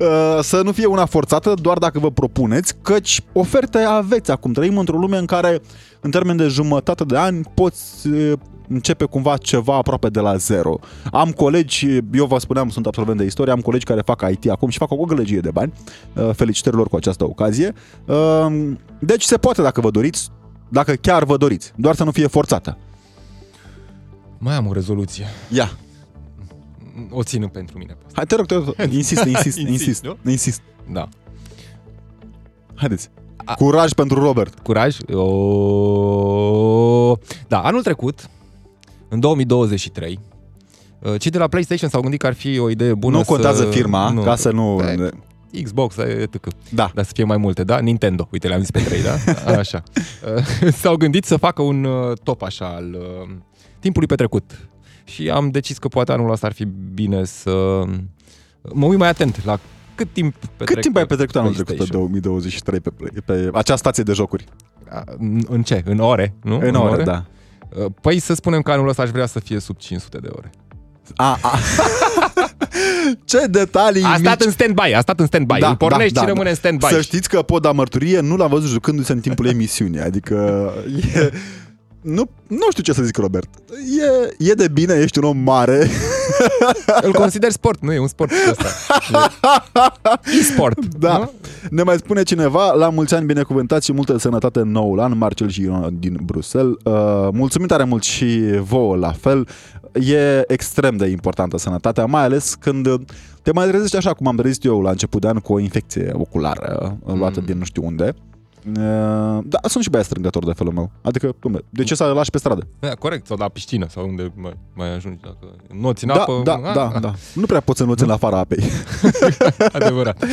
uh, să nu fie una forțată doar dacă vă propuneți, căci oferte aveți acum. Trăim într-o lume în care, în termen de jumătate de ani, poți uh, începe cumva ceva aproape de la zero. Am colegi, eu vă spuneam, sunt absolvent de istorie, am colegi care fac IT acum și fac o gălăgie de bani. Uh, Felicitări lor cu această ocazie. Uh, Deci se poate dacă vă doriți, dacă chiar vă doriți, doar să nu fie forțată. Mai am o rezoluție. Ia, O țin pentru mine. hai te rog, te rog, insist, insist, Insist, insist, nu? insist. Da. Haideți. Curaj pentru Robert. Curaj. O... Da, anul trecut, în 2023, uh, cei de la PlayStation s-au gândit că ar fi o idee bună nu contează să... firma, ca să nu... Da, Xbox, etc. Da. Dar să fie mai multe, da? Nintendo, uite, le-am zis pe trei, da? Așa. Uh, S-au gândit să facă un uh, top așa al uh, timpului petrecut. Și am decis că poate anul ăsta ar fi bine să mă uit mai atent la cât timp petrec Cât timp ai pe petrecut anul trecut, PlayStation. 2023, pe, play- pe acea stație de jocuri? A, În, în ce? În ore, nu? În ore, da. Uh, Păi să spunem că anul ăsta aș vrea să fie sub 500 de ore. A, a. Ce detalii A stat mici. în stand-by, a stat în stand-by. Da, Îl pornești da, și rămâne în stand-by. Să știți că pot da mărturie, nu l-am văzut jucându-se în timpul emisiunii. Adică e... Nu, nu știu ce să zic, Robert. E, e de bine, ești un om mare. Îl consider sport, nu e un sport ăsta. E e-sport. Da. Nu? Ne mai spune cineva, la mulți ani binecuvântați și multă sănătate în noul an, Marcel și Ion din Bruxelles. Uh, mulțumim tare mult și vouă la fel. E extrem de importantă sănătatea, mai ales când te mai trezești așa cum am trezit eu la început de an cu o infecție oculară uh, luată Mm. din nu știu unde. Uh, Da, sunt și băiat strângător de felul meu. Adică, dom'le, de ce să lași pe stradă? Da, corect, sau la piscină, sau unde mai, mai ajungi, dacă noți în Da, apă. da, a, da, a, da. Nu prea poți să învăți în afara apei. Adevărat.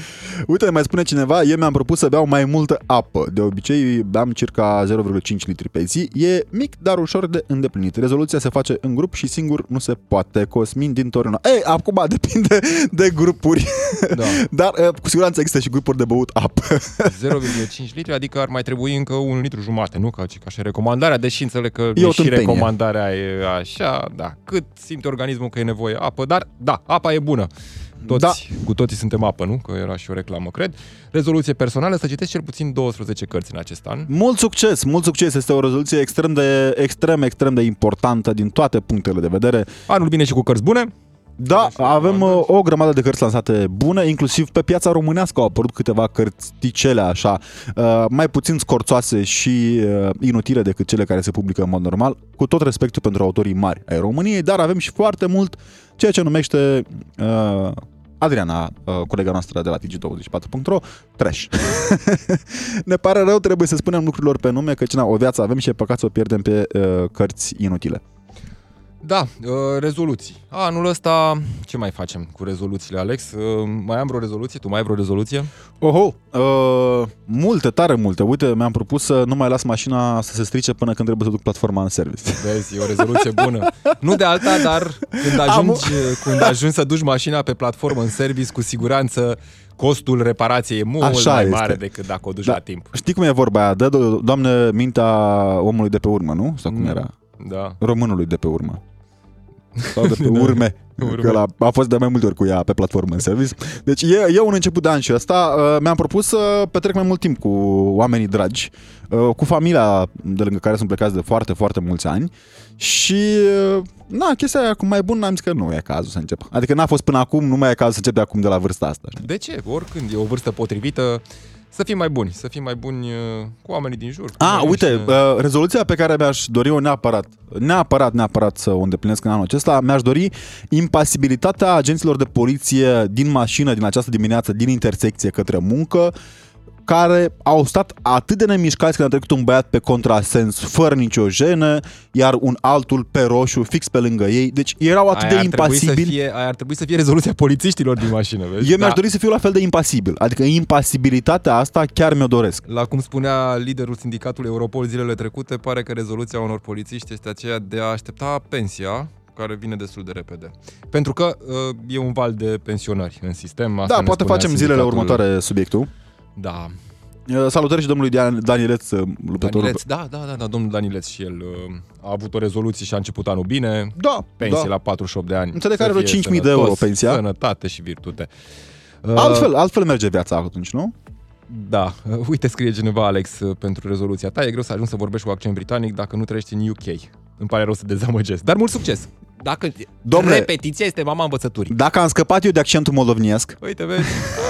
Uite, mai spune cineva, eu mi-am propus să beau mai multă apă. De obicei beam circa 0,5 litri pe zi. E mic, dar ușor de îndeplinit. Rezoluția se face în grup și singur nu se poate. Cosmin din Torino. Ei, acum depinde de grupuri. Da. Dar uh, cu siguranță există și grupuri de băut apă. 0,5 litri, adică ar mai trebui încă un litru jumate, nu? Ca, ca și recomandarea, deși înțeleg că E o și tâmpenie. recomandarea e așa, da, cât simte organismul că e nevoie apă, dar da, apa e bună. Toți, Da. Cu toții suntem apă, nu? Că era și o reclamă, cred. Rezoluție personală, să citesc cel puțin 12 cărți în acest an. Mult succes, mult succes. Este o rezoluție extrem de, extrem, extrem de importantă din toate punctele de vedere. Anul vine și cu cărți bune. Da, și avem recomandări. uh, o grămadă de cărți lansate bune, inclusiv pe piața românească au apărut câteva cărțicele așa, uh, mai puțin scorțoase și uh, inutile decât cele care se publică în mod normal, cu tot respectul pentru autorii mari ai României, dar avem și foarte mult ceea ce numește uh, Adriana, uh, colega noastră de la Digi24.ro, trash. ne pare rău, trebuie să spunem lucrurilor pe nume, că na, o viață avem și e păcat să o pierdem pe uh, cărți inutile. Da, uh, rezoluții. Anul ăsta, ce mai facem cu rezoluțiile, Alex? Uh, mai am vreo rezoluție? Tu mai ai vreo rezoluție? Oho, uh, multe, tare multe. Uite, mi-am propus să nu mai las mașina să se strice până când trebuie să duc platforma în service. Vezi, e o rezoluție bună. Nu de alta, dar când ajungi, când ajungi să duci mașina pe platformă în service, cu siguranță costul reparației e mult Așa mai este. mare decât dacă o duci Da. la timp. Știi cum e vorba aia? Dă, do- doamne, mintea omului de pe urmă, nu? Sau cum Mm. era? Da. Românului de pe urmă. Sau de pe urme. Urme. Că la, a fost de mai multe ori cu ea pe platformă în service. Deci e, e un început de an și ăsta. Uh, mi-am propus să petrec mai mult timp cu oamenii dragi, uh, cu familia de lângă care sunt plecați de foarte, foarte mulți ani. Și, uh, na, chestia aia cu mai bun am zis că nu e cazul să încep. Adică n-a fost până acum, nu mai e cazul să încep de acum de la vârsta asta. știi? De ce? Oricând e o vârstă potrivită, să fim mai buni, să fim mai buni uh, cu oamenii din jur. cu A, noi uite, înșine. uh, rezoluția pe care mi-aș dori eu neapărat, neapărat, neapărat să o îndeplinesc în anul acesta, mi-aș dori impasibilitatea agenților de poliție din mașină din această dimineață, din intersecție către muncă, care au stat atât de nemișcați când a trecut un băiat pe contrasens fără nicio jenă, iar un altul pe roșu fix pe lângă ei. Deci erau atât Aia de ar trebui să impasibili. fie, aia ar trebui să fie rezoluția polițiștilor din mașină, vezi? Eu mi-aș Da. dori să fiu la fel de impasibil. Adică impasibilitatea asta chiar mi-o doresc. La cum spunea liderul sindicatului Europol zilele trecute, pare că rezoluția unor polițiști este aceea de a aștepta pensia, care vine destul de repede. Pentru că uh, e un val de pensionari în sistem. Asta Da, ne poate spunea facem zilele sindicatul- următoare subiectul. Da. Uh, Salutări și domnului Dan- Danieleț, uh, luptătorul. Danileț, da, da, da, da, domnul Danileț și el uh, a avut o rezoluție și a început anul bine. Da, Pensie da. la 48 de ani. Înțeleg că Să are vreo fie 5.000 de euro sănătos, pensia. Sănătate și virtute. Uh, Altfel, altfel merge viața atunci, nu? Da, Uh, uite, scrie cineva, Alex, uh, pentru rezoluția ta. E greu să ajungi să vorbești cu accent britanic dacă nu trăiești în UK. Îmi pare rău să dezamăgesc. Dar mult succes! Dacă Domnule- repetiția este mama învățăturii. Dacă am scăpat eu de accentul moldovniesc, Uite, vezi?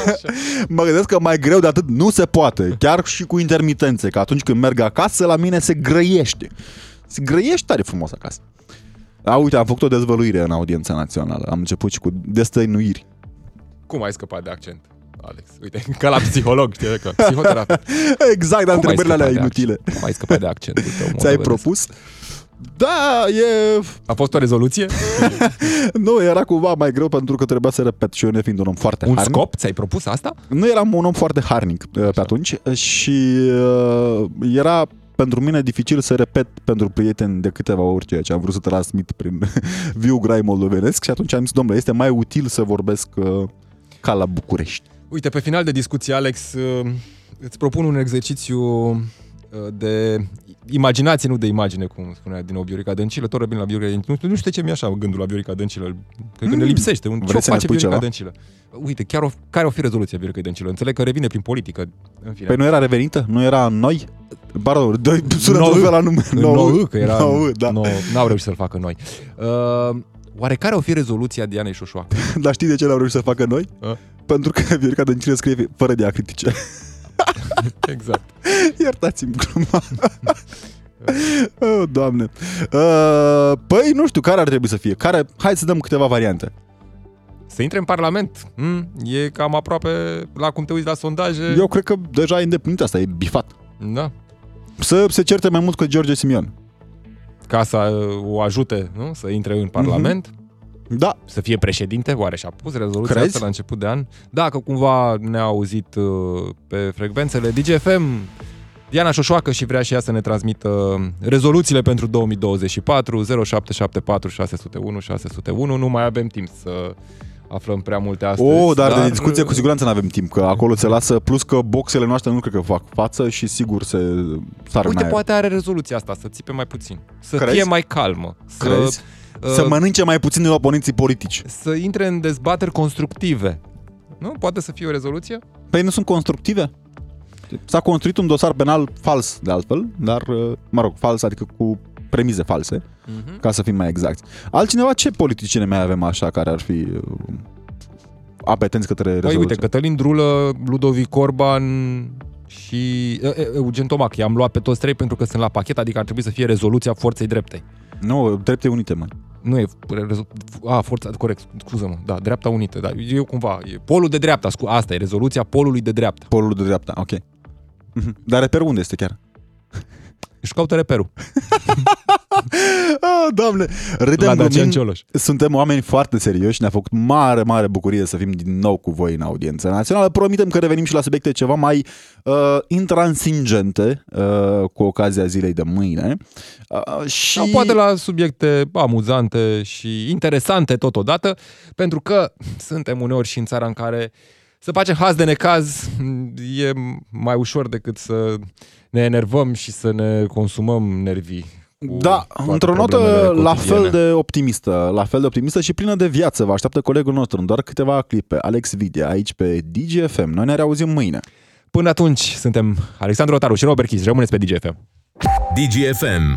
Așa. mă gândesc că mai greu de atât nu se poate, chiar și cu intermitențe, că atunci când merg acasă, la mine se grăiește. Se grăiește tare frumos acasă. A, uite, am făcut o dezvăluire în audiența națională. Am început și cu destăinuiri. Cum ai scăpat de accent, Alex? Uite, ca la psiholog, știi, că psihoterapie. Exact, dar Cum ai întrebările alea scăpat de inutile. accent? Cum ai scăpat de accentul tău? Ți-ai moldovenesc? propus? Da, e... A fost o rezoluție? Nu, era cumva mai greu pentru că trebuia să repet și eu nefiind un om foarte Un harnic. scop? Ți-ai propus asta? Nu eram un om foarte harnic uh, pe atunci și uh, era pentru mine dificil să repet pentru prieteni de câteva ori ceea ce am vrut să transmit prin viu grai moldovenesc și atunci am zis, domnule, este mai util să vorbesc uh, ca la București. Uite, pe final de discuție, Alex, uh, îți propun un exercițiu uh, de imaginație, nu de imagine, cum spunea din nou Viorica Dăncilă, tot revin la Viorica Dăncilă. Nu, nu știu de ce mi-e așa gândul la Viorica Dăncilă. Cred că ne Mm. lipsește. Un, ce o Vreți să ne face spui Viorica ceva? Dăncilă? Uite, chiar o, care o fi rezoluția Viorica Dăncilă? Înțeleg că revine prin politică. În fine. Păi nu era revenită? Nu era în noi? Pardon, doi, sună Nou- tot fel la nume. În Nou- nou, că era... Nou, da. Nou, n-au reușit să-l facă noi. Uh, oare care o fi rezoluția Dianei Șoșoacă? Dar știi de ce l-au reușit să facă noi? A? Pentru că Viorica Dăncilă scrie fără diacritice. exact. Iertați-mi gluma. oh, doamne. Uh, păi, nu știu, care ar trebui să fie? Care? Hai să dăm câteva variante. Să intre în Parlament mm, e cam aproape la cum te uiți la sondaje. Eu cred că deja e îndeplinit asta, e bifat. Da. Să se certe mai mult cu George Simion. Ca să uh, o ajute nu? să intre în Parlament. Da, să fie președinte, oare și-a pus rezoluția Crezi? asta la început de an? Dacă cumva ne-a auzit uh, pe frecvențele DGFM, Diana Șoșoacă și vrea și ea să ne transmită rezoluțiile pentru 2024, 0774 601 601, nu mai avem timp să aflăm prea multe astăzi. o, dar, de discuție cu siguranță nu avem timp, că acolo se lasă, plus că boxele noastre nu cred că fac față și sigur se sar în Uite, aer. poate are rezoluția asta, să țipe mai puțin, să Crezi? fie mai calmă, să, Crezi? Uh, Să mănânce mai puțin din oponenții politici. să intre în dezbateri constructive. Nu? Poate să fie o rezoluție? Păi nu sunt constructive? S-a construit un dosar penal fals, de altfel, dar, uh, mă rog, fals, adică cu premize false, Mhm. ca să fim mai exacti. Altcineva, ce politicieni mai avem așa care ar fi uh, apetenți către Păi rezoluție? uite, Cătălin Drulă, Ludovic Orban și e, e, Eugen Tomac. I-am luat pe toți trei pentru că sunt la pachet, adică ar trebui să fie rezoluția forței drepte. Nu, drepte unite, mă. Nu e... rezo- A, forța... Corect, scuză-mă. Da, dreapta unită. Da, eu cumva... E polul de dreapta. Scu- asta e rezoluția polului de dreapta. Polul de dreapta, ok. Mhm. Dar reperul unde este chiar? Își caută reperul. Ah, doamne! Râdem La Dacian glumind. Cioloș. Suntem oameni foarte serioși, ne-a făcut mare, mare bucurie să fim din nou cu voi în audiență națională. Promitem că revenim și la subiecte ceva mai uh, intransigente uh, cu ocazia zilei de mâine. Uh, și... Sau poate la subiecte amuzante și interesante totodată, pentru că suntem uneori și în țara în care să facem haz de necaz e mai ușor decât să ne enervăm și să ne consumăm nervii. Cu Da, toate într-o notă problemele la cotidiene. fel de optimistă, la fel de optimistă și plină de viață. Vă așteaptă colegul nostru în doar câteva clipe, Alex Vidia, aici pe DGFM. Noi ne reauzim mâine. Până atunci, suntem Alexandru Otaru și Robert Chis. Rămâneți pe DGFM. DGFM